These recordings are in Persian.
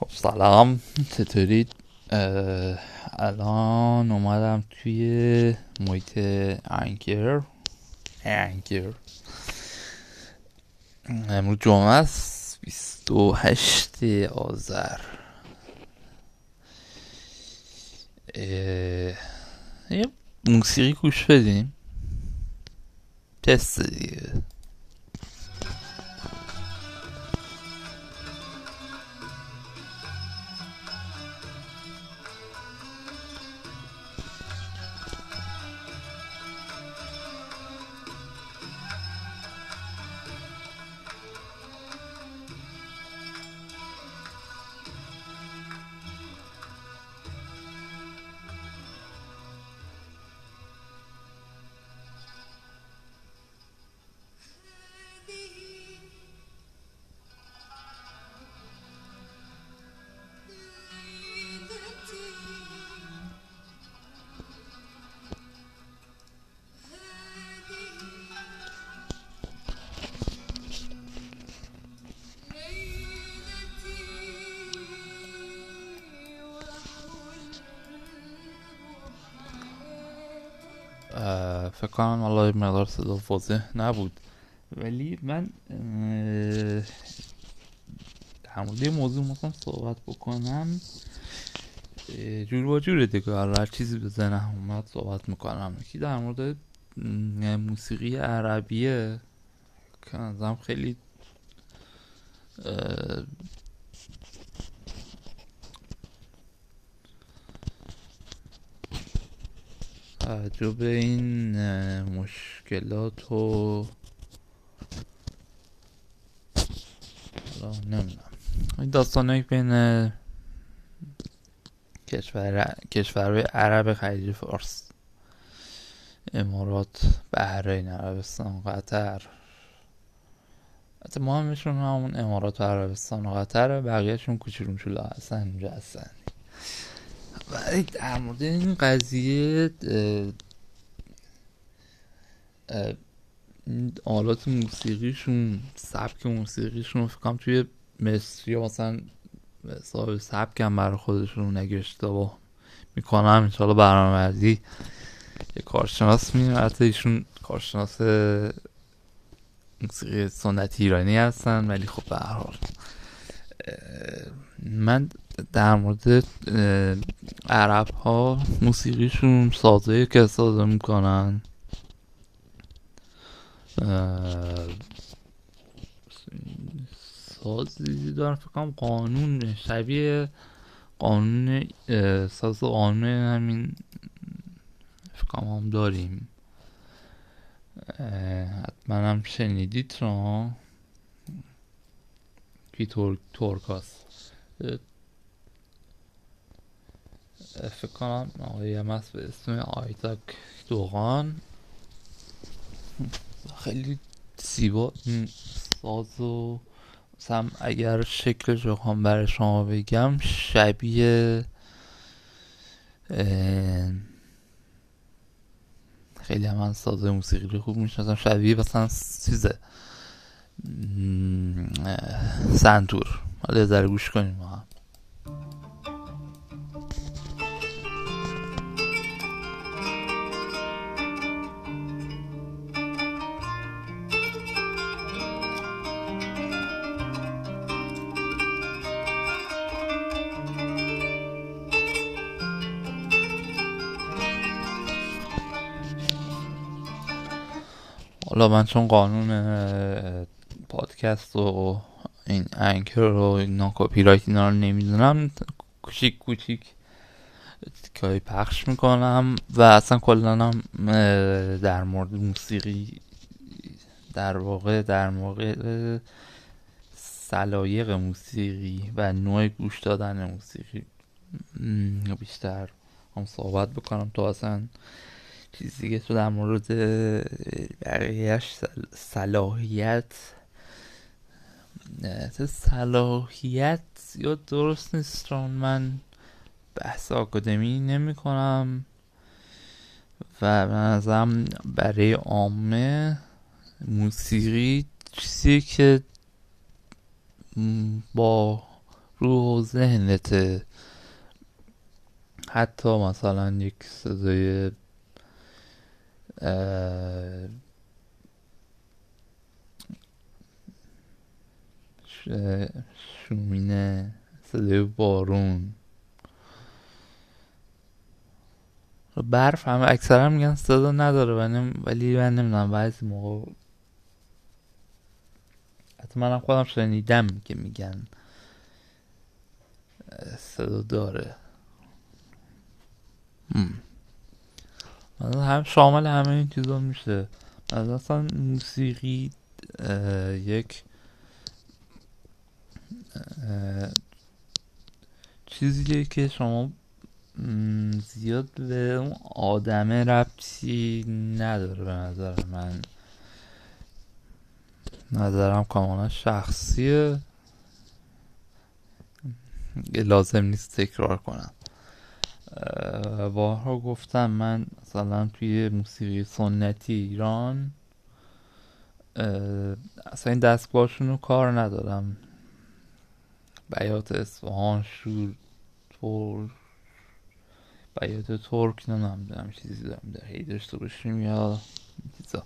خب سلام. چطورید الان اومدم توی محیط انکر. انکر. امروز جمعه است 28 آذر. یه موسیقی گوش بدیم تست دیگه. مقدار صدا واضح نبود. ولی من در مورد موضوع مثلا صحبت بکنم. جور با جوره دیگه. هر چیزی به ذهنم اومد صحبت می‌کنم. یکی در مورد موسیقی عربیه که خیلی توجه به این مشکلات و نمی‌دونم. این داستانهایی بین کشور کشورهای عرب خلیج فارس امارات بحرین عربستان قطر. حتی ما همشون همون امارات و عربستان و قطر بقیهشون کوچولو چولا هستن اینجا هستن. در مورد این قضیه آلات موسیقیشون سبک موسیقیشون فکرم توی مصری مثلا صاحب سبک هم برای خودشون نگشته و می‌کنم انشاءالله برنامه یه کارشناس میره ایشون کارشناس موسیقی سنتی ایرانی هستن ولی خب به هر حال من در مورد عرب ها موسیقیشون سازه که سازه می‌کنن. سازی دارم فکرم قانون شبیه قانون ساز قانون همین فکرم هم داریم. حتما هم شنیدید رو کی ترکاست فکر کنم آقای هم هست به اسم آیتاک دوغان. خیلی زیبا ساز و مثلا اگر رو هم برای شما بگم شبیه خیلی هم من ساز موسیقی رو خوب می‌شناسم. شبیه مثلا چیزه. سنتور. حالا ذره گوش کنیم ما هم. حالا من چون قانون پادکست و این انکر و اینا کپی رایت اینا رو نمی‌دونم کوچیک کوچیک که پخش می‌کنم و اصلا کلا هم در مورد موسیقی در واقع در موقع سلایق موسیقی و نوع گوش دادن موسیقی بیشتر هم صحبت بکنم تو اصلا چیزی که تو در مورد بقیهش صلاحیت صلاحیت یا درست نیست من بحث آکادمی نمی کنم و به برای عامه موسیقی چیزی که با رو ذهنته. حتی مثلا یک صدای شومینه صدای بارون. برف هم اکثرا میگن صدا نداره ولی من نمی‌دونم بعضی موقع حتی منم خودم شنیدم که میگن صدا داره. هم شامل همه این چیزا میشه. اصلا موسیقی یک چیزیه که شما زیاد به اون آدمه ربطی نداره به نظر من. نظرم کاملا شخصیه. لازم نیست تکرار کنم. بارها گفتم من مثلا توی موسیقی سنتی ایران اصلا این دستگاهشون رو کار ندارم. بیات اصفهان شور تور بیات ترک نمی‌دونم چیزی دارم در هی داشته باشیم یا چیزا.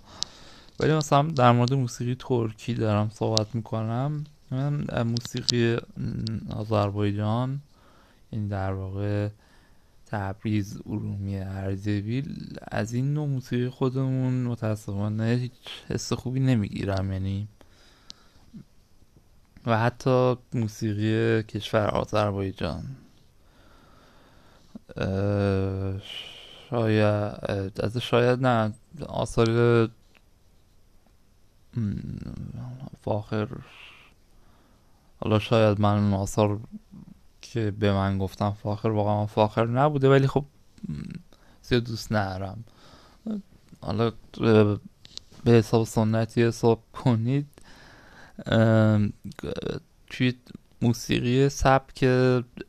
ولی مثلا در مورد موسیقی ترکی دارم صحبت می‌کنم. من موسیقی آذربایجان این در واقع تبریز ارومیه اردبیل از این نوع موسیقی خودمون متاسفانه هیچ حس خوبی نمی‌گیرم یعنی و حتی موسیقی کشور آذربایجان. شاید از شاید نه آثار فاخر حالا شاید من آثار که به من گفتم فاخر واقعا فاخر نبوده ولی خب زیاد دوست ندارم. حالا به حساب سنتی حساب کنید توی موسیقی سبک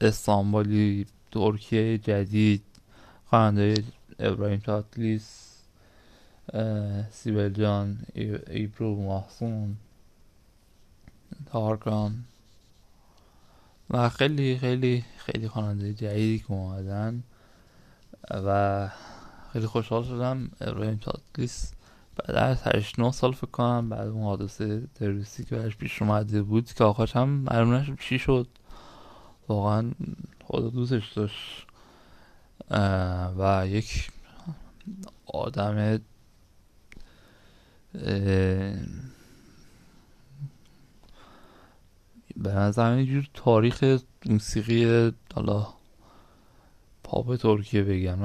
استانبولی ترکیه جدید خواننده ابراهیم تاتلیس سیبل جان ایبرو محسون تارکان و خیلی خیلی خیلی خواننده جدیدی که اومدن و خیلی خوشحال شدم. ابراهیم تاتلیس بعد از 89 سال فکر کنم بعد اون حادثه تروریستی که برش پیش اومده بود که آخرش هم معلوم نشد چی شد. واقعا خدا دوستش داشت. و یک آدم به نظر جور تاریخ موسیقی حالا پاپ ترکیه بگم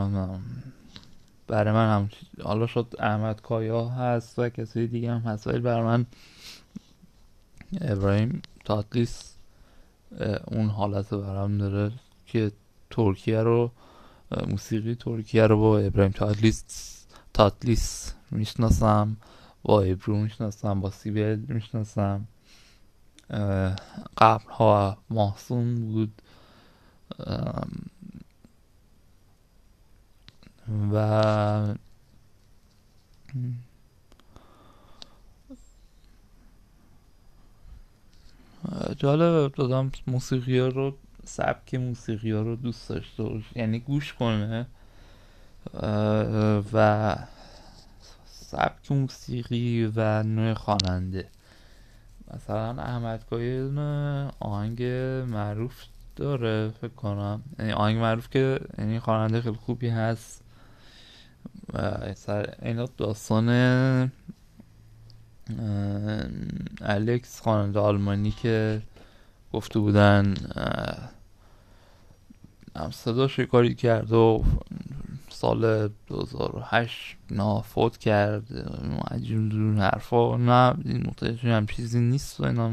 برای من هم حالا شد احمد کایا هست و کسی دیگه هم هست ولی برای من ابراهیم تاتلیس اون حالت برام داره که ترکیه رو موسیقی ترکیه رو با ابراهیم تاتلیس تاتلیس می‌شناسم با ابرو می‌شناسم با سیبل می‌شناسم. قبل ها محسون بود و جالب دادم موسیقی ها رو سبک موسیقی ها رو دوست داشته یعنی گوش کنه. و سبک موسیقی و نوع خواننده. مثلا احمد کایل آهنگ معروف داره فکر کنم. یعنی آهنگ معروف که یعنی خواننده خیلی خوبی هست. سر این داستان الکس خواننده آلمانی که گفته بودن هم صدا کاری کرد و سال 2008 نه فوت کرد عجیب دون حرفا. نه این متوجه هم چیزی نیست و اینا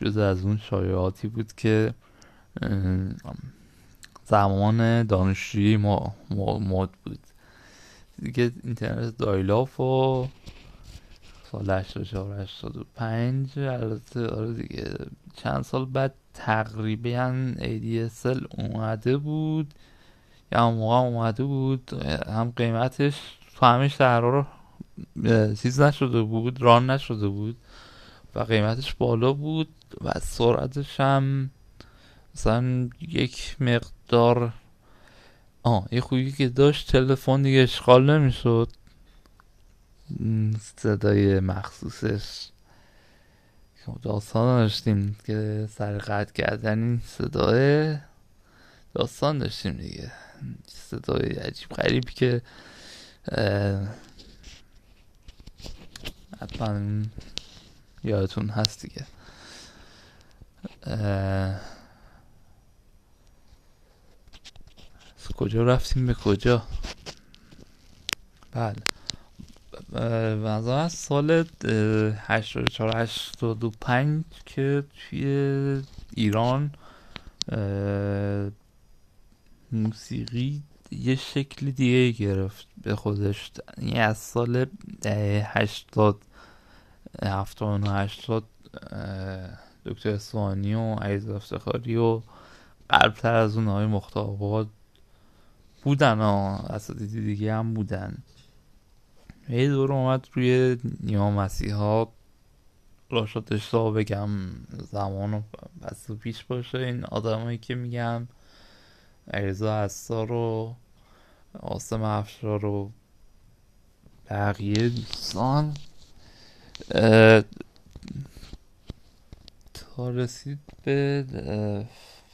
جز از اون شایعاتی بود که زمان دانشجویی ما مد بود. دیگه اینترنت دایلاف و سال 84 85 البته آره دیگه چند سال بعد تقریبا ADSL اومده بود. یا هم موقع اومده بود. هم قیمتش تو همه شهرها رو چیز نشده بود ران نشده بود و قیمتش بالا بود و سرعتش هم مثلا یک مقدار آه یه خوبی که داشت تلفن دیگه اشغال نمی‌شد. صدای مخصوصش. داستان داشتیم که سر قطع کردن صدای داستان داشتیم دیگه. صدای عجیب غریبی که حتما یادتون هست دیگه. کجا رفتیم به کجا؟ بله. مثلا از سال 84 پنج که توی ایران موسیقی یه شکل دیگه گرفت به خودش. یعنی از سال هشتاد هفتاد و هشتاد دکتر اسوانی و عیز افتخاری و قلبتر از اون های مختابات بودن ها. اساتید دیگه هم بودن. یه دور اومد روی نیما مسیحا. راشد اشتباه بگم زمان و بس پیش باشه. این آدمایی که میگم عریضا هستا رو آسم افشار رو بقیه دوستان تا رسید به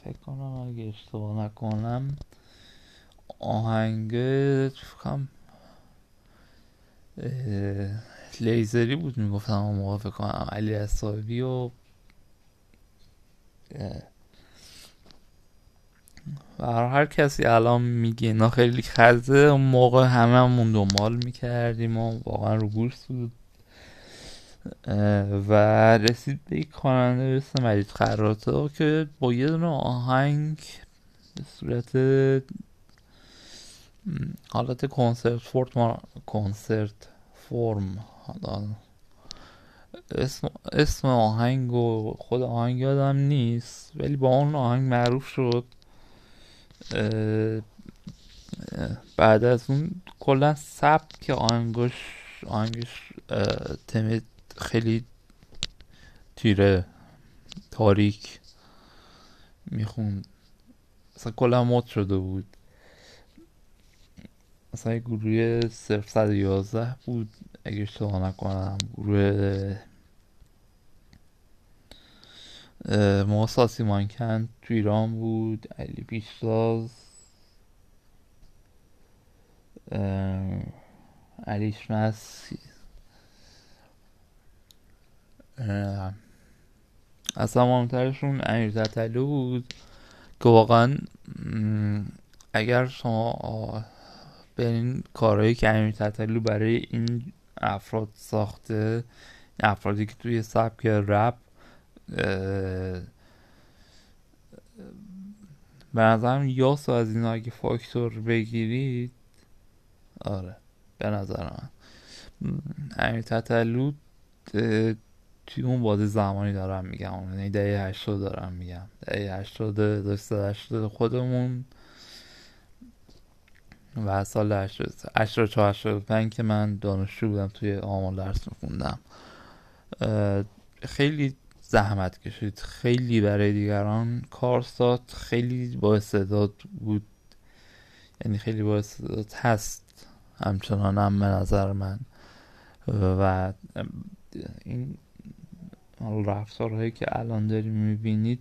فکر کنم اگه اشتباه نکنم آهنگ فکرم لیزری بود می‌گفتم اون موقع فکر کنم علی اصابی و و هر کسی الان میگه اینا خیلی خزه. اون موقع همه همون دنبال می‌کردیم و واقعا رو بورس بود. و رسید به یک خواننده مثل مجید خراتا که با یه دونه آهنگ به صورت حالت کنسرت فورم کنسرت فرم اسم, اسم آهنگ و خود آهنگ یادم نیست ولی با اون آهنگ معروف شد بعد از اون کلا سبک آهنگش آهنگش تم خیلی تیره تاریک می‌خوند اصلا کلا مد شده بود مثلا گروه صرف صد یازده بود. اگه اشتباه نکنم گروه موسا سیمانکند تو ایران بود. علی پیشتاز علیش مسی اصلا مهمترشون امیر بود که واقعا اگر شما این کارهایی که امیر تطلو برای این افراد ساخته افرادی که توی سبک رپ به نظرم یاس از اینا اگه فاکتور بگیرید آره به نظر من. امیر تطلو توی اون بازی زمانی دارم میگم یعنی دهه هشتاد دارم میگم. دهه هشتاد داشته هشتاد خودمون و سال 84 که من دانشجو بودم توی آمال درس میخوندم. خیلی زحمت کشید. خیلی برای دیگران کار ساد خیلی با استعداد بود. یعنی خیلی با استعداد هست. همچنان هم به نظر من. و این رفتارهایی که الان داریم می‌بینید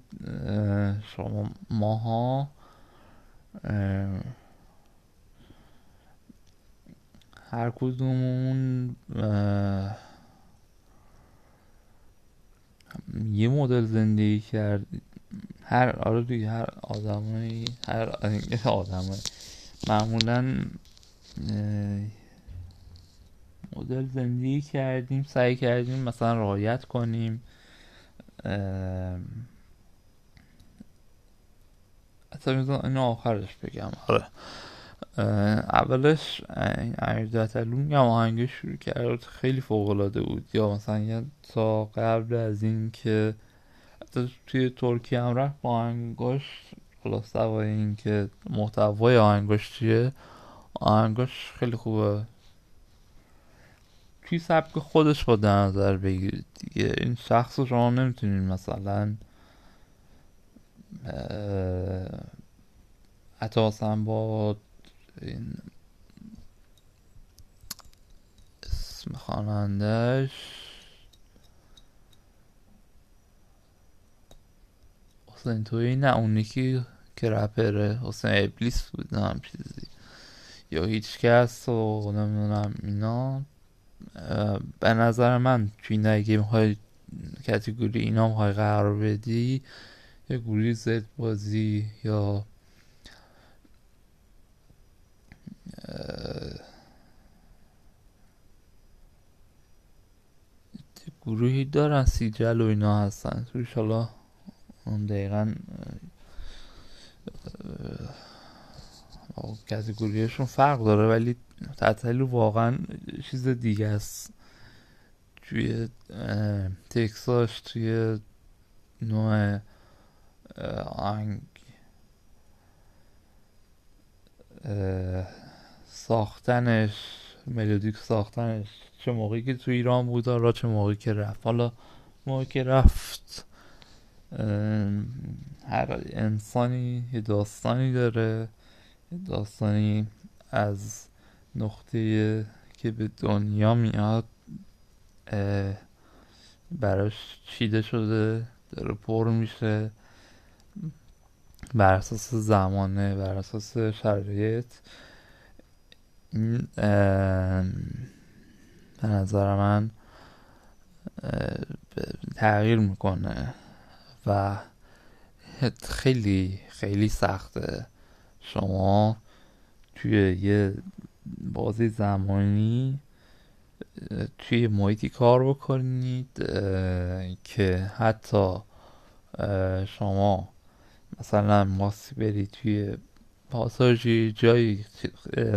شما ماها هر کدومون یه مدل زندگی کرد. هر آره هر آدمایی هر آدمایی. معمولا مدل زندگی کردیم سعی کردیم مثلا رعایت کنیم. حتی میزن اینو آخرش بگم. آره. اولش این امیر یا آهنگه شروع کرد خیلی فوق العاده بود. یا مثلا تا قبل از این که توی ترکیه هم رفت با آهنگاش حالا سوای این که محتوای آهنگاش چیه؟ آهنگاش خیلی خوبه. توی سبک خودش با نظر بگیرید دیگه. این شخص رو شما نمی‌تونید مثلا حتی مثلا با این اسم خوانندهش حسین توی نه اون یکی که رپره. حسین ابلیس بود نه چیزی. یا هیچ کس و نمی‌دونم اینا. به نظر من توی اگه می‌خوای کتگوری اینا می‌خوای قرار بدی یه گوری زد بازی یا گروهی دارن سیجل و اینا هستن. توش حالا اون دقیقا کتگوریشون فرق داره ولی تطلو واقعا چیز دیگه است. توی تکساش توی نوع آنگ ساختنش ملودیک ساختنش چه موقعی که تو ایران بود را چه موقعی که رفت. حالا موقعی که رفت هر انسانی یه داستانی داره. یه داستانی از نقطه که به دنیا میاد براش چیده شده داره پر میشه. بر اساس زمانه بر اساس شرایط. این به نظر من تغییر می‌کنه و خیلی خیلی سخته. شما توی یه بازی زمانی توی محیطی کار بکنید که حتی شما مثلا ماسی بری توی پاساژی جایی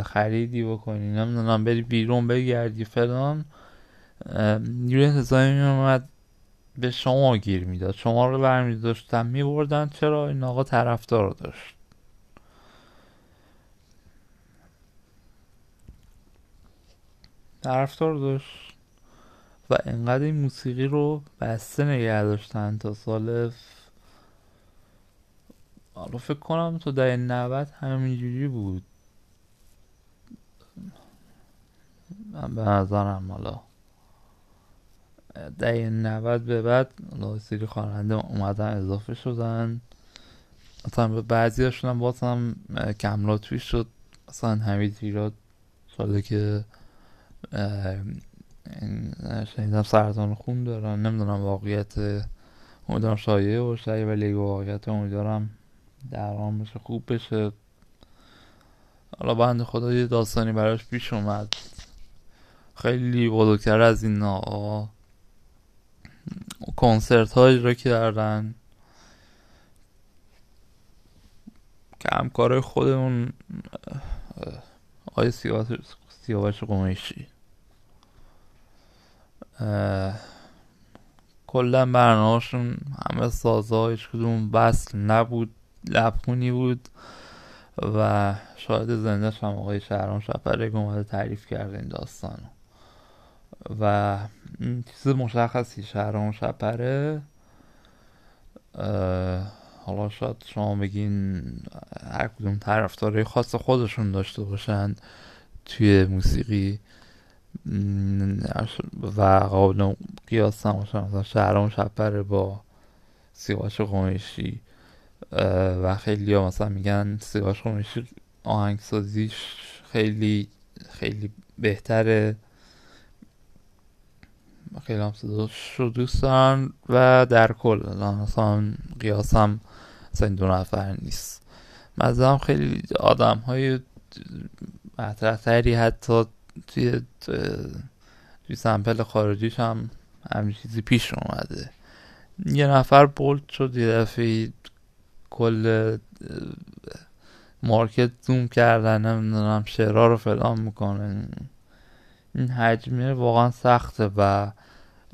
خریدی بکنی نمی‌دونم بری بیرون بگردی فلان. نیروی انتظامی میومد به شما گیر می‌داد. شما رو برمی داشتن میبردن چرا این آقا طرفدار داشت؟ طرفدار داشت و انقدر این موسیقی رو بسته نگه داشتن تا سال حالا فکر کنم تو دهه 90 همینجوری بود. من به نظرم حالا دهه 90 به بعد سری خواننده اومدن اضافه شدن. مثلا به بعضی هاشون هم باز هم کملاتوی شد. مثلا حمید ایراد ساله که شنیدم سرطان خون دارن نمی‌دونم واقعیت امیدوارم شایعه باشه ولی واقعیت امیدوارم درمان بشه خوب بشه. حالا بند خدا یه داستانی براش پیش اومد. خیلی بزرگتر از این آقا کنسرت های اجرا کردن. که همکارای خودمون آقای سیاوش قمیشی. کلا برنامهشون همه سازها هیچ کدوم بس نبود. لبخونی بود و شاید زنده هم آقای شهرام شپره اومده تعریف کرده این داستان و چیز مشخصی شهرام شپره حالا شاید شما بگین هر کدوم طرفدارای خاص خودشون داشته باشن توی موسیقی. و قابل قیاس نماشن مثلا شهرام شپره با سیواش قمیشی و خیلی ها مثلا میگن سیواش قمیشی آهنگسازیش خیلی خیلی بهتره. خیلی هم صداش رو دوست دارن و در کل مثلا قیاسم مثلا این دو نفر نیست. مزدم خیلی آدم های مطرحتری حتی توی توی سمپل خارجیش هم همین چیزی پیش اومده. یه نفر بولد شد یه دفعه کل مارکت زوم کردن نمی‌دونم شعرها رو فلان می‌کنه. این حجمه واقعا سخته و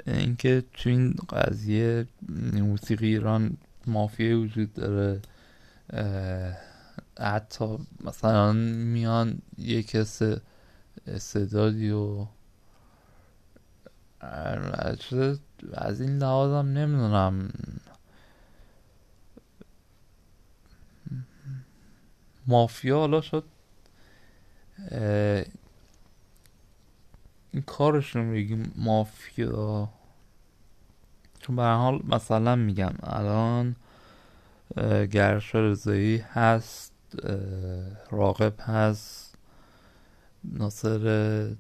اینکه تو این قضیه موسیقی ایران مافیه وجود داره حتی مثلا میان یه کس استعدادی و از این لحاظم نمی‌دونم. مافیا حالا شد این کارشون بگیم مافیا. چون به حال مثلا میگم الان گرش رضایی هست راقب هست ناصر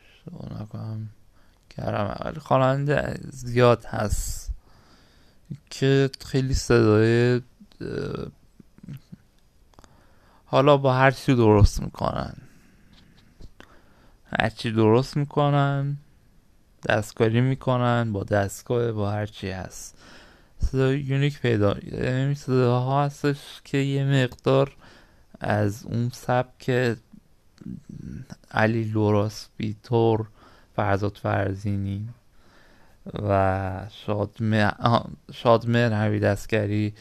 شو نکنم کرم خواننده زیاد هست. که خیلی صدای حالا با هر چی درست می‌کنن. هر چی درست می‌کنن دستکاری می‌کنن با دستگاه با هر چی هست. صدا یونیک پیدا یعنی صداها هستش که یه مقدار از اون سبک علی لوراس بیتور فرزاد فرزینی. و شادمهر شادمهر هوی دستگری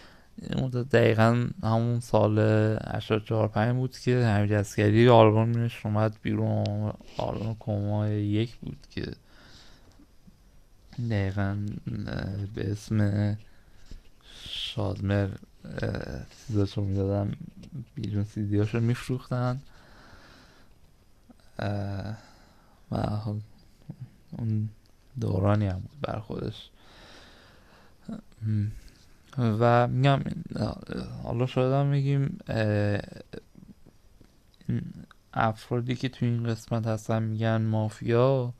دقیقا همون سال 84 بود که حمید اسکری آلبومش اومد بیرون آلبوم کما یک بود که دقیقا به اسم شادمر چیزاشو می‌دادن بیرون سیدیاشو میفروختن. و اون دورانی هم بود بر خودش. و میگم حالا شاید میگیم افرادی که تو این قسمت هستن میگن مافیا.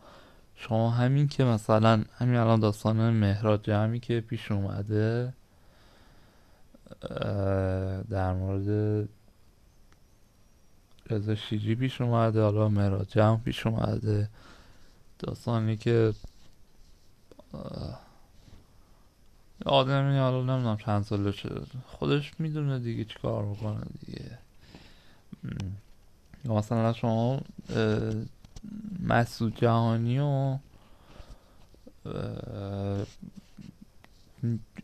شما همین که مثلا همین الان داستان مهراد جمعی که پیش اومده در مورد رضا شیری پیش اومده حالا مهراد جمع پیش اومده. داستانی که آدمی حالا نمی‌دونم چند ساله شده خودش می‌دونه دیگه چی کار می‌کنه دیگه. یا مثلا شما مسعود جهانی و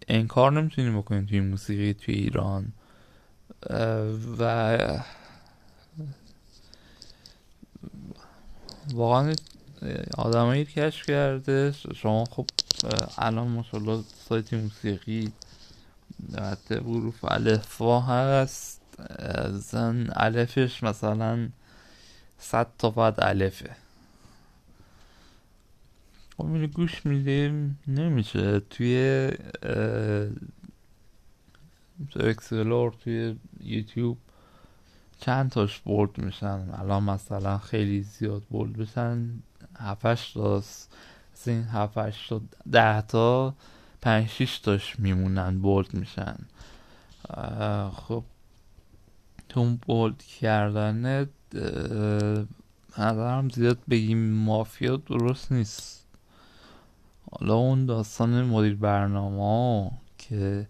انکار نمی‌تونیم بکنیم توی موسیقی توی ایران. و واقعا آدمایی کشف کرده. شما خب الان ماشاءالله سایت موسیقی حتی حروف الفا هست. زن الفش مثلا صد تا بعد الفه. خب گوش میدیم نمیشه. توی تو اکسلور توی یوتیوب چند تاش برد میشن؟ الان مثلا خیلی زیاد برد بشن هفتش تاست از این هفتش تا ده تا پنج شیش تاش میمونن بولد میشن. خب تو بولد کردن نظرم زیاد بگیم مافیا درست نیست. حالا اون داستان مدیر برنامه که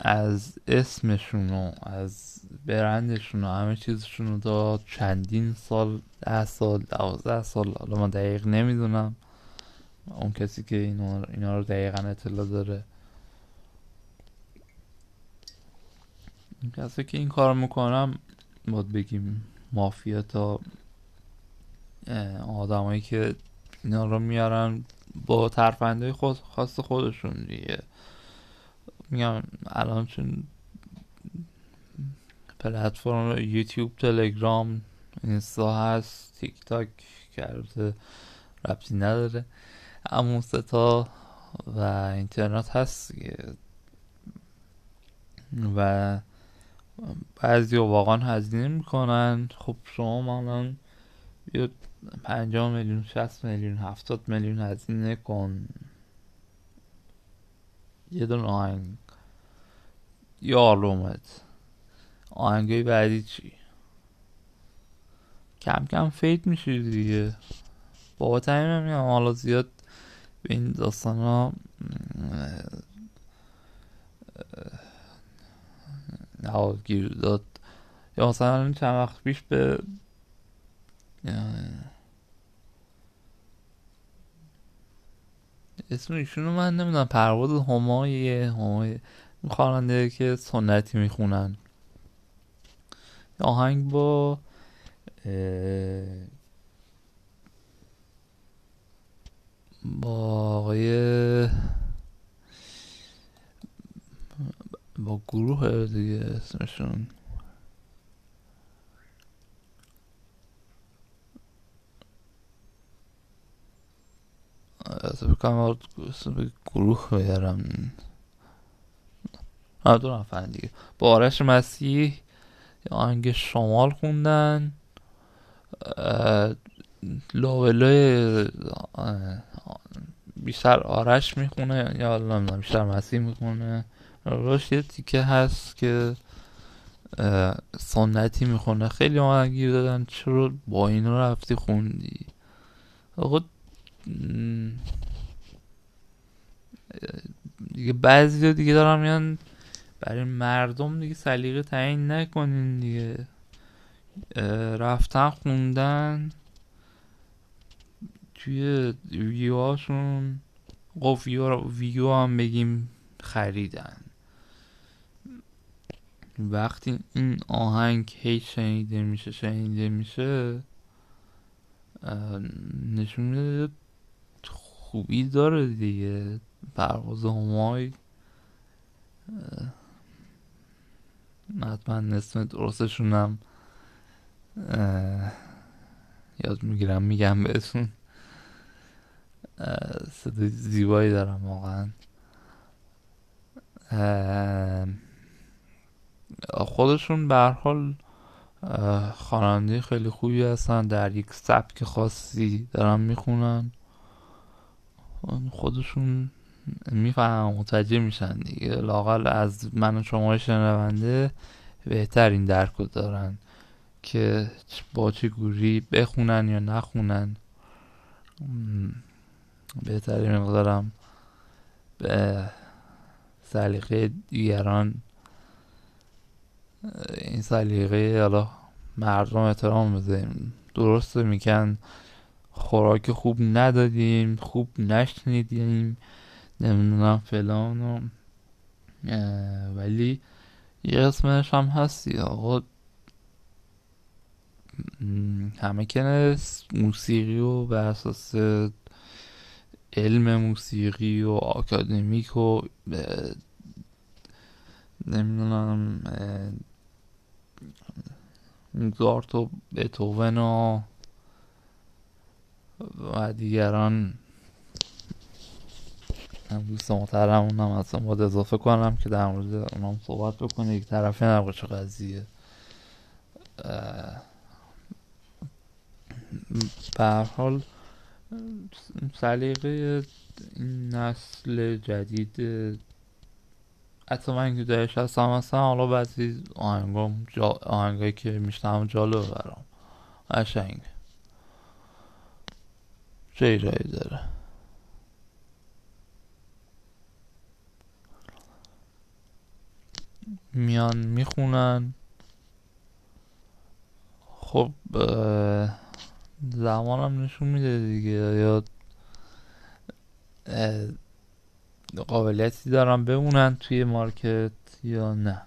از اسمشون و از برندشون و همه چیزشون رو تا چندین سال ده سال دوازده سال حالا من دقیق نمی‌دونم. اون کسی که اینا, اینا رو دقیقا اطلاع داره. کسی که این کار می‌کنم باید بگیم مافیا تا آدمایی که اینا رو میارن با ترفنده خود خاص خودشون دیگه. میگم الان چون پلتفرم یوتیوب تلگرام اینستا هست تیک تاک کرده ربطی نداره. همون ستا و اینترنت هست و بعضی واقعا هزینه می‌کنن. خب شما الان بیا پنجاه میلیون شست میلیون هفتاد میلیون هزینه کن. یه دون آهنگ. یا آلومت آهنگای بعدی چی؟ کم کم فید میشه دیگه. بابا همین میگم حالا زیاد به این داستان ها گیر داد. یا مثلا چند وقت پیش به اسم ایشونو من نمی‌دونم. پرواز همای همای خواننده که سنتی می‌خونن. آهنگ با با آقای با گروه دیگه اسمشون. از بکنم گروه بیارم. دو نفر دیگه. با آرش مسیح آهنگ شمال خوندن. لاولای بیشتر آرش می‌خونه یا نمی‌دونم بیشتر مسیح می‌خونه. راش یه تیکه هست که سنتی می‌خونه. خیلی آهنگ گیر دادن. چرا با این رفتی خوندی؟ آقا دیگه بعضی دیگه دارم میان برای مردم دیگه سلیقه تعیین نکنین دیگه. رفتن خوندن توی ویوهاشون قف ویو هم بگیم خریدن. وقتی این آهنگ هی شنیده میشه شنیده میشه نشون خوبی داره دیگه. پرواز همای حتما اسم درستشونم یاد می‌گیرم میگم بهتون. صدای زیبایی دارم واقعا. خودشون به حال خواننده خیلی خوبی هستن. در یک سبک خاصی دارن می‌خونن. خودشون می‌فهمم متوجه میشن دیگه. لاقل از من و شما شنونده بهتر این درک دارن که با چه گوری بخونن یا نخونن. بهتری مقدارم به سلیقه دیگران این سلیقه حالا مردم احترام بذاریم. درسته میکن خوراک خوب ندادیم خوب نشنیدیم. نمی‌دونم فلان ولی یه قسمش هم هستی آقا. همه کنه موسیقی و به اساس علم موسیقی و آکادمیک و نمی‌دونم موزارت و بتوون و و دیگران دوست محترم هم اصلا باید اضافه کنم که در مورد اونام صحبت بکنه. یک طرفی نباشه قضیه. به حال سلیقه این نسل جدید حتی من که دهش هستم مثلا حالا بعضی آهنگام جا... آهنگایی که میشنم جالب برام. قشنگ چه ایرایی داره؟ میان می‌خونن. خب زمانم نشون میده دیگه. یا قابلیتی دارن بمونن توی مارکت یا نه.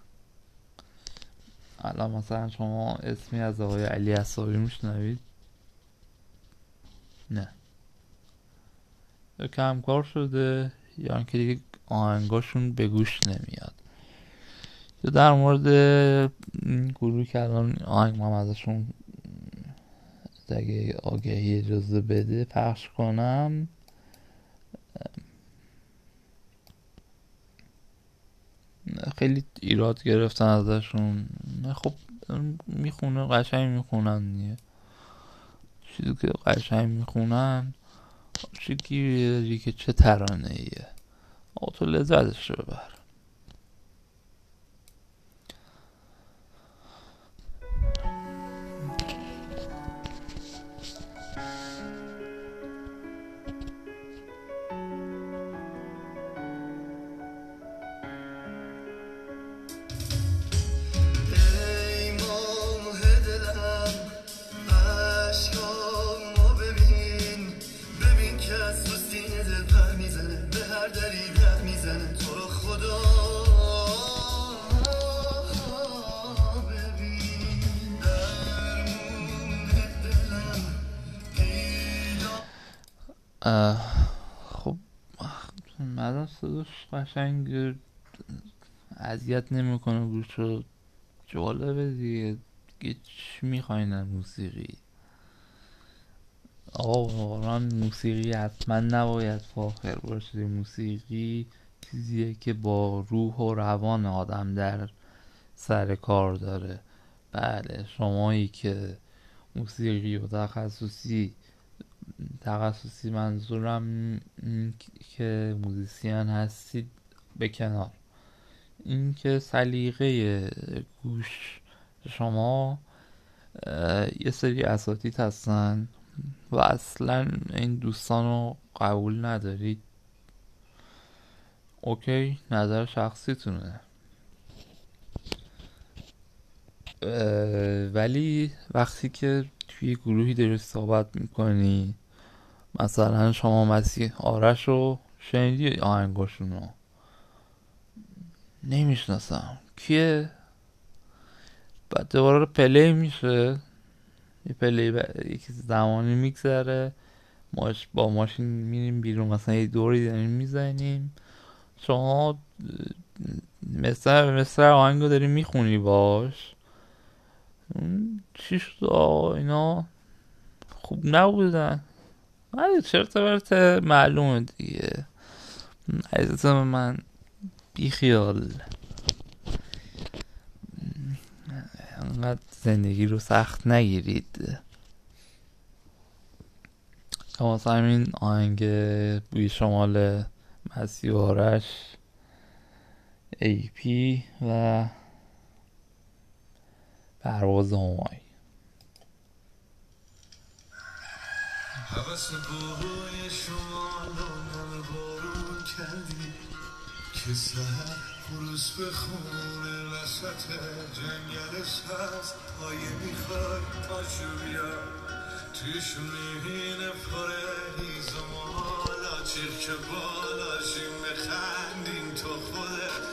الان مثلا شما اسمی از آقای علی اصابی میشنوید؟ نه. یا کمکار شده یا اینکه دیگه آهنگاشون به گوش نمیاد. یا در مورد گروه که الان آهنگ من ازشون اگه آگهی اجازه بده پخش کنم. خیلی ایراد گرفتن ازشون. خب می‌خونه قشنگ می‌خونن دیگه. چیزی که قشنگ می‌خونن چی که چه ترانه ایه تو لذتش رو ببر. قشنگ اذیت نمی‌کنه گوش رو جالبه دیگه. دیگه چی می‌خواین موسیقی. آقا واقعا موسیقی حتما نباید فاخر باشه موسیقی چیزیه که با روح و روان آدم در سر کار داره. بله شمایی که موسیقی و تخصصی تخصصی منظورم که موزیسین هستید به کنار. اینکه سلیقه گوش شما یه سری اساتید هستن و اصلا این دوستان رو قبول ندارید. اوکی نظر شخصیتونه. ولی وقتی که توی گروهی داری صحبت می‌کنی. مثلا شما مسیح آرش رو شنیدی آهنگاشون رو؟ نمی‌شناسم. کیه؟ بعد دوباره رو پلی میشه. یه پلی ب... یکی زمانی میگذره. ماش با ماشین میریم بیرون. مثلا یه دوری داریم می‌زنیم. شما مثل مثل آهنگو داری می‌خونی باش؟ چی شد اینا؟ خوب نبودن. ولی چرت برت معلومه دیگه. عزیزم من بیخیال انقدر زندگی رو سخت نگیرید. واسه همین آهنگ بوی شمال مسیح آرش ای پی و پرواز همای حوث بوی شمال بارون کردی که سهر خروس به خونه وسط جنگل سبز پایه می‌خوای پاشو بیا توی شونین پره هیزم و حالا چیر که بالا شیم بخندیم تو خوده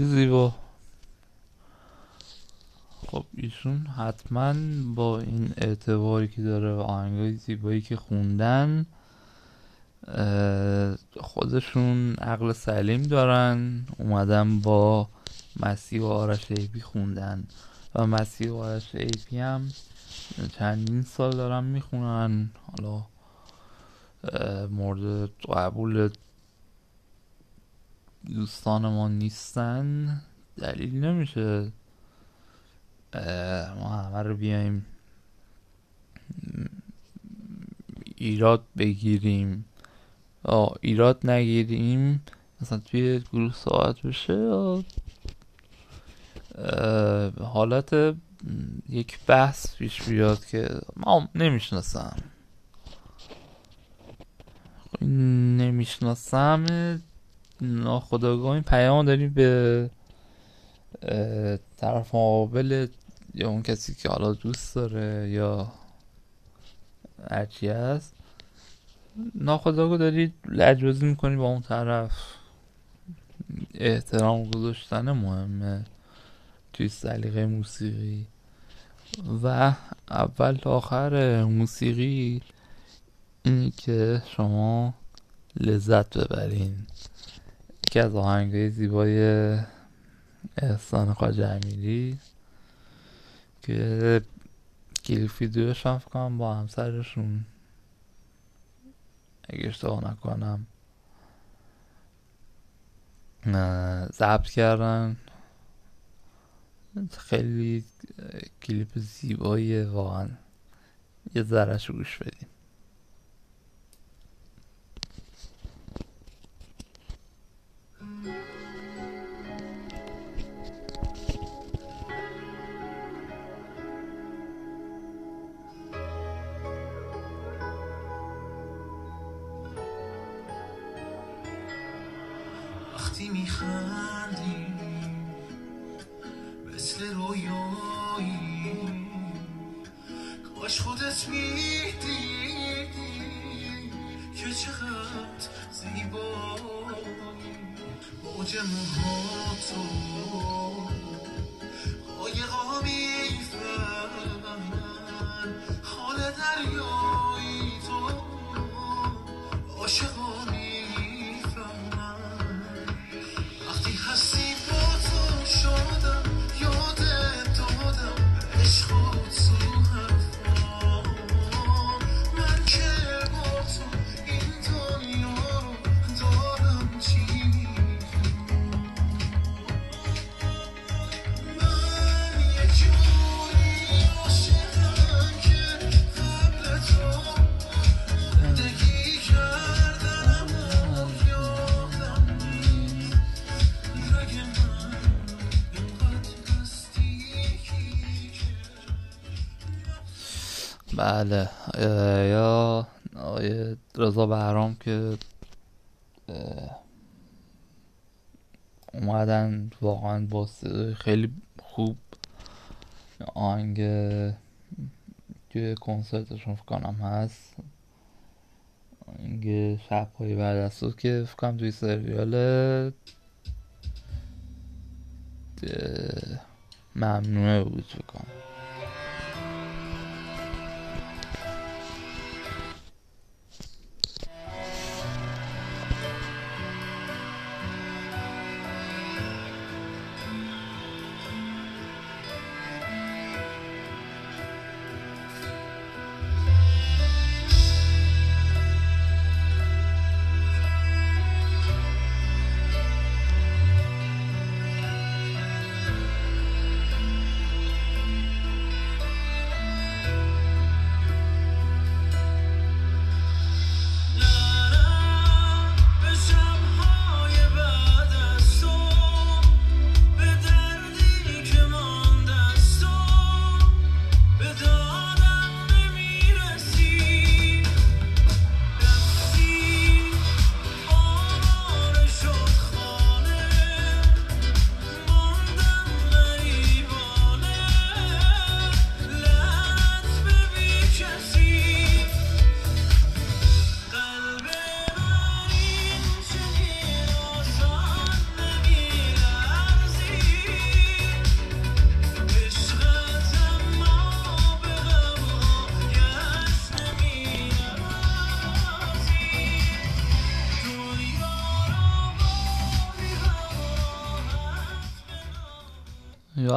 خیلی زیبا. خب ایشون حتما با این اعتباری که داره و آهنگای زیبایی که خوندن خودشون عقل سلیم دارن. اومدن با مسیح و آرش ای‌پی خوندن. و مسیح و آرش ای‌پی هم چندین سال دارن می‌خونن. حالا مورد قبول دوستان ما نیستن. دلیل نمیشه. ما همه رو بیایم ایراد بگیریم. ایراد نگیریم. مثلا توی گروه صحبت بشه؟ حالت یک بحث پیش بیاد که ما نمی‌شناسم. نمی‌شناسم. ناخداگاه این پیام داریم به طرف مقابل یا اون کسی که حالا دوست داره یا هرچی هست. ناخداگاه دارید لجبازی می‌کنی با اون طرف. احترام گذاشتن مهمه. توی سلیقه موسیقی. و اول تا آخر موسیقی اینی که شما لذت ببرین. یکی از آهنگهای زیبای احسان خواجه امیری که کلیپ ویدیوش هم کنم با همسرشون. اگه اشتباه نکنم. ضبط کردن. خیلی کلیپ زیباییه واقعا. یه ذرهش گوش بدیم خودت می‌دیدی که چقدر زیبایی. موج موهاتو قایقا میفرن حال دریایی بله. یا آقای رضا بهرام که اومدن واقعا با خیلی خوب آهنگ توی کنسرتشون فکر کنم هست. آهنگ شبهای بعد از صبح که فکر کنم توی سریال ممنوعه بود فکر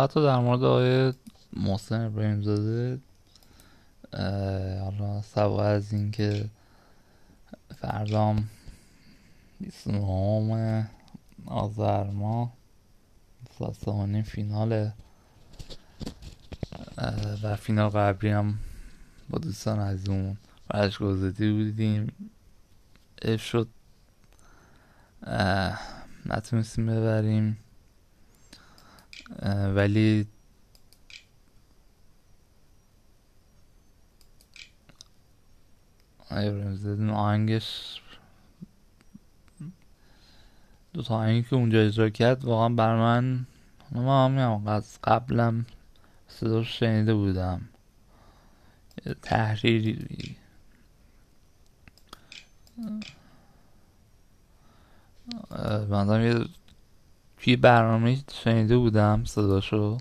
حتی در مورد آقای محسن ابراهیم زاده حالا سبقه از این که فردام 29 آذر ماه ساعت سه و فینال قبلی هم با دوستان عزیزمون برش گذاری بودیم. اف شد. نتونستیم ببریم. ولی آهنگش. دو تا آهنگی که اونجا اجرا کرد واقعا بر من من هم از قبلم صداش شنیده بودم. تحریری. مثلا یه توی برنامه شنیده بودم صداشو.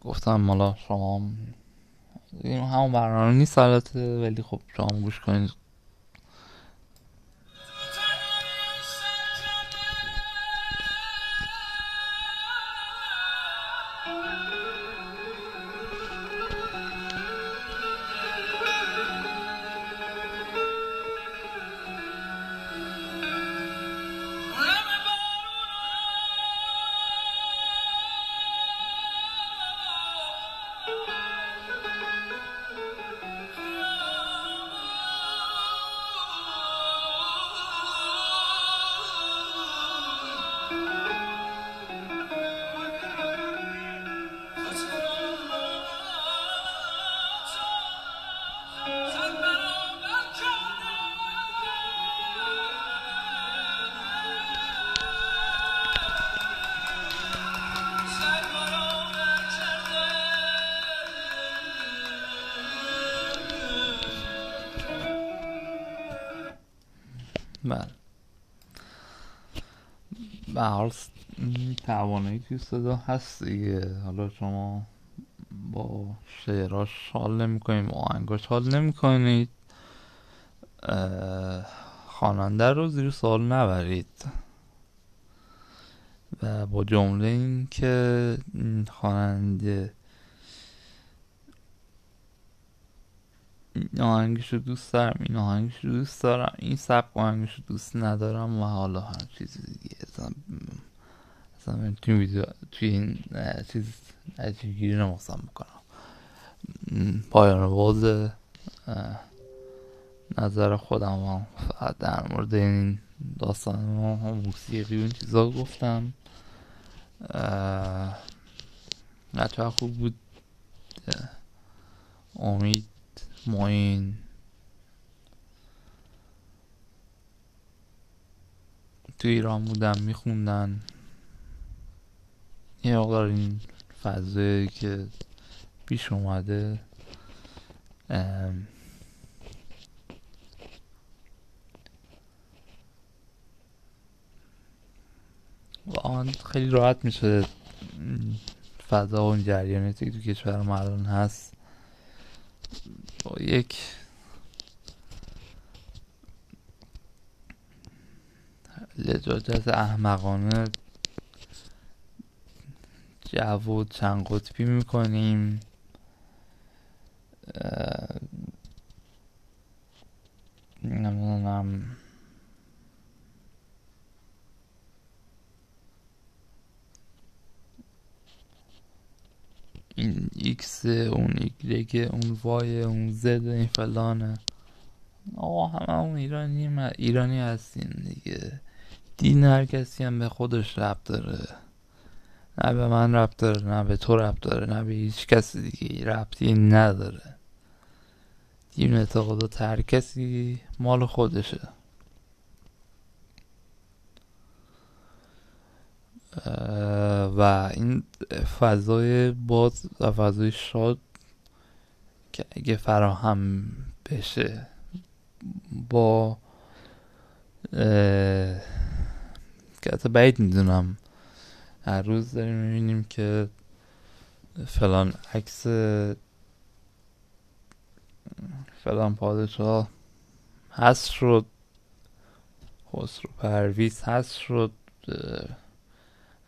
گفتم مالا شما همون برنامه نیست البته ولی خب شما گوش کنید. بله به حال توانایی توی صدا هست دیگه. حالا شما با شعراش حال نمی‌کنید با آهنگاش حال نمی‌کنید خواننده رو زیر سوال نبرید. و با جمله این که خواننده این آهنگش رو دوست دارم این آهنگش رو دوست دارم. این سبک آهنگش رو دوست ندارم و حالا هر چیز دیگه. اصلا اصلا توی ویدیو توی این چیز نتیجه گیری نمستم بکنم. پایان باز نظر خودم هم فقط در مورد این داستان ما موسیقی و این چیزا گفتم. بچه خوب بود. امید معین تو ایران بودن میخوندن. یه مقدار این فضایی که پیش اومده ام، واقعا خیلی راحت میشه فضا و این که تو کشور ما هست. با یک لجاجت احمقانه جو و چند قطبی می‌کنیم. نمی‌دونم. این ایکس اون ایگرگ اون وای اون زد این فلانه آقا همه اون ایرانی ایرانی هستیم دیگه. دین هر کسی هم به خودش ربط داره. نه به من ربط داره نه به تو ربط داره نه به هیچ کسی دیگه ربطی نداره. دین اعتقادات هر کسی مال خودشه. و این فضای باز و فضای شاد که اگه فراهم بشه با که حتی بعید می‌دونم. هر روز داریم می‌بینیم که فلان عکس فلان پادشاه هست شد خسرو پرویز هست شد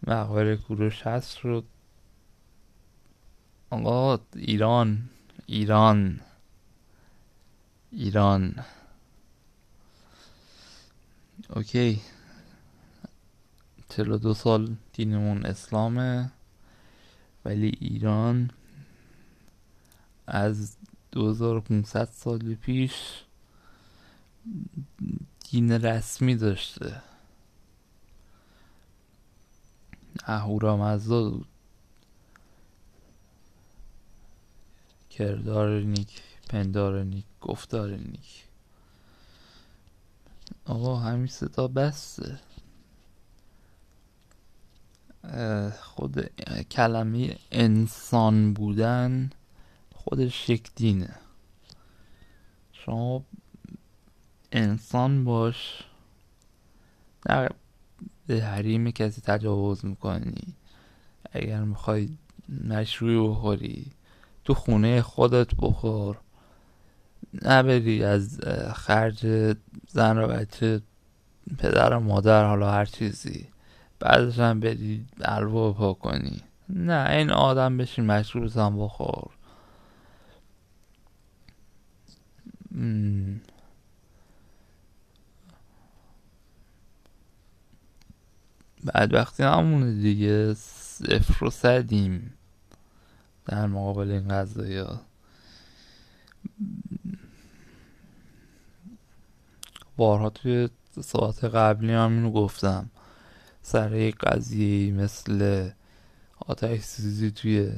مقبره کوروش هست شد آقا ایران ایران ایران. اوکی. چلو دو سال دینمون اسلامه ولی ایران از 2500 سال پیش دین رسمی داشته. اهورامزدا بود. کردار نیک پندار نیک گفتار نیک. آقا همین صدا بسته. خود کلمه انسان بودن خودش یک دینه شما انسان باش. نه به حریم کسی تجاوز می‌کنی؟ اگر می‌خوای مشروعی بخوری تو خونه خودت بخور. نبری از خرج زن و بچه پدر و مادر حالا هر چیزی. بعدش هم بری الوا پا کنی. نه این آدم بشین مشروب زن بخور. وقتی همونه دیگه. صفر و صدیم در مقابل این قضایی ها. بارها توی ساعت قبلی هم اینو گفتم. سر یک قضیه مثل آتش سوزی توی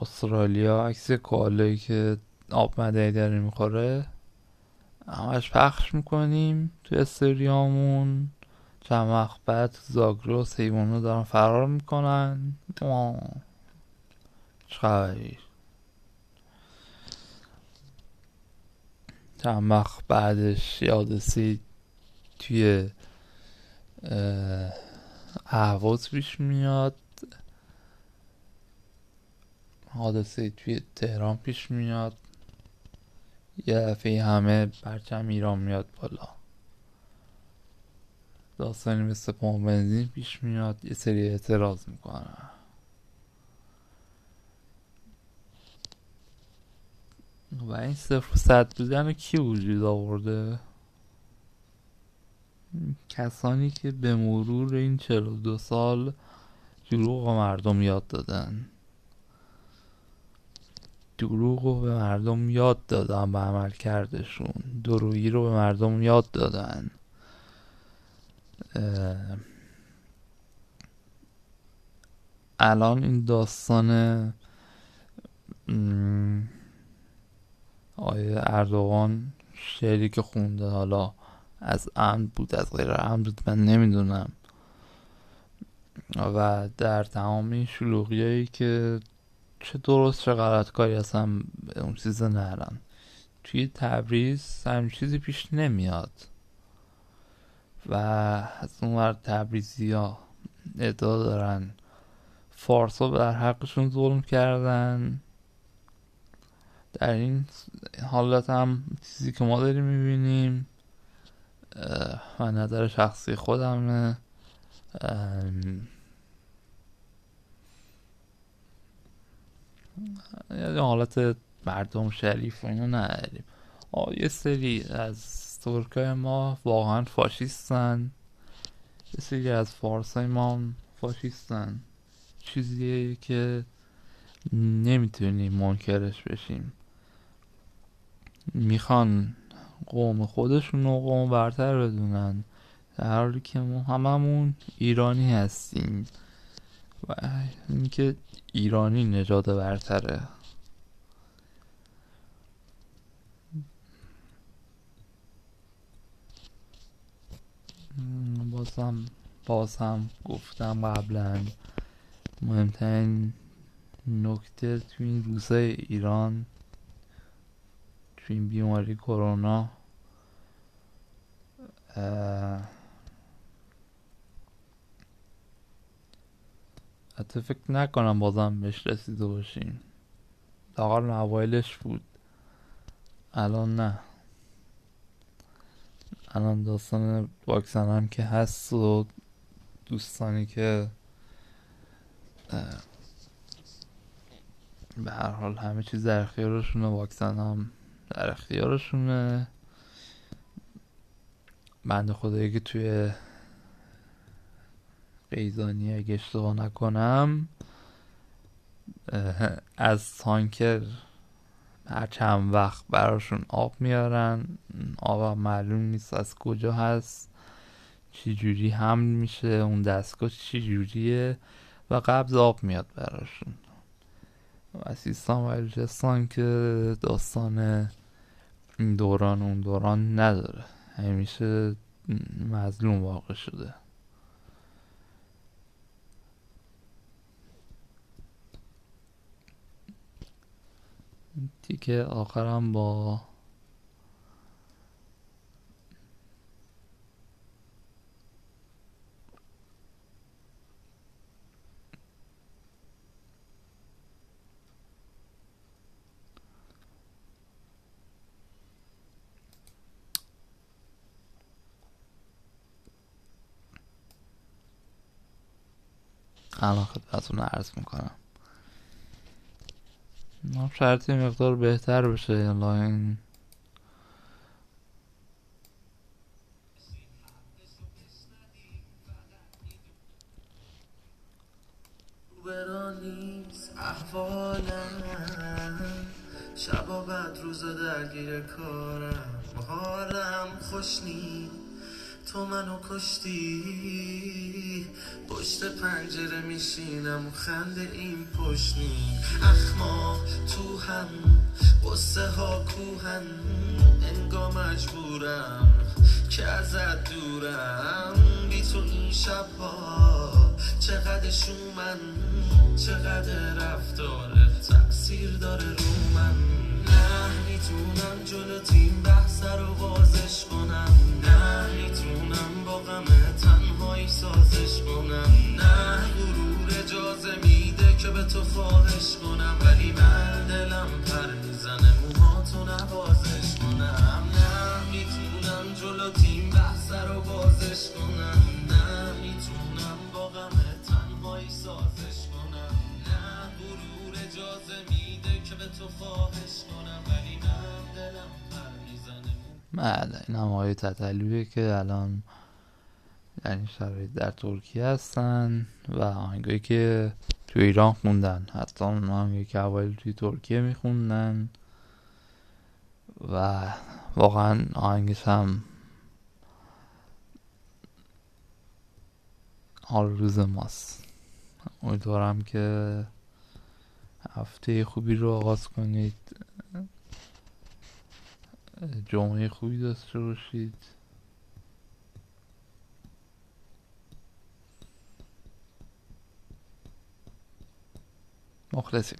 استرالیا عکس کوالایی که آب مدعی داره می‌خوره. همش پخش می‌کنیم توی استوریامون چند وقت بعد زاگرس حیوانو دارن فرار می‌کنن. چه چند وقت بعدش یادسی توی اه، اهواز پیش میاد. حادثه توی تهران پیش میاد. یه دفعه همه پرچم ایران میاد بالا. داستانی مثل پمپ بنزین پیش میاد یه سری اعتراض می‌کنن و این صفر و صد بودن کی وجود آورده؟ کسانی که به مرور این چهل و دو سال دروغ به مردم یاد دادن. دروغ رو به مردم یاد دادن به عمل کردشون. درویی رو به مردم یاد دادن. الان این داستان آیه اردوغان شعری که خونده حالا از عمد بود از غیر عمد بود من نمی‌دونم. و در تمام این شلوغی که چه درست چه غلط کاری اصلا اون چیز نرن توی تبریز همین چیزی پیش نمیاد. و از اون ور تبریزی ها ادعا دارن. فارسا در حقشون ظلم کردن. در این حالت هم چیزی که ما داریم می‌بینیم. و نظر شخصی خودمه. یه حالت مردم شریف و اینو نداریم. یه سری از ترکای ما واقعا فاشیستن. سری از فارسای ما فاشیستن. چیزیه که نمی‌تونیم منکرش بشیم. می‌خوان قوم خودشون رو قوم برتر بدونن. در حالی که ما هممون ایرانی هستیم. و اینکه ایرانی نجات برتره. بازم باز هم گفتم قبلا مهمترین نکته تو این روزای ایران تو این بیماری کرونا حتی فکر نکنم بازم بهش رسیده باشیم لاغر اوایلش بود. الان نه. الان داستان واکسن هم که هست و دوستانی که به هر حال همه چیز در اختیارشونه واکسن هم در اختیارشونه. بنده خدایی که توی قیزانی اگه اشتباه نکنم از تانکر هر چند وقت براشون آب میارن آب معلوم نیست از کجا هست چی جوری حمل میشه اون دستگاه چی جوریه و قبض آب میاد براشون. و سیستان و بلوچستان که داستان این دوران اون دوران نداره. همیشه مظلوم واقع شده. تیکه آخرم با الان خدمتتون عرض می‌کنم. نه شرطی مقدار بهتر بشه یلا این برا نیست احوالم. شبا بعد روزا درگیر کارم. حالم خوش نی تو منو کشتی؟ پشت پنجره میشینم خنده این پشنی اخما تو هم قصه ها کوهن. انگا مجبورم که ازت دورم. بی تو این شبها چقدر شومن چقدر رفتارت تأثیر داره رو من. می‌تونم جلو تیم بحث رو بازش کنم. نه می‌تونم با غم تنهایی سازش کنم. نه غرور اجازه میده که به تو خواهش کنم. ولی من دلم پر می‌زنه موهاتو نوازش کنم. نه می‌تونم جلو تیم بحث رو بازش کنم. نه می‌تونم با غم تنهایی سازش کنم. غرور اجازه میده که به تو خواهش کنم ولی من دلم پر می‌زنه. بله این هم آقای تتلویه که الان در این شرایط در ترکیه هستن و آهنگایی که تو ایران خوندن. حتی اون آهنگایی که اوایل توی ترکیه میخوندن و واقعا آهنگش هم حال روز ماست امیدوارم که هفته خوبی رو آغاز کنید. جمعه خوبی داشته باشید. مخلصیم.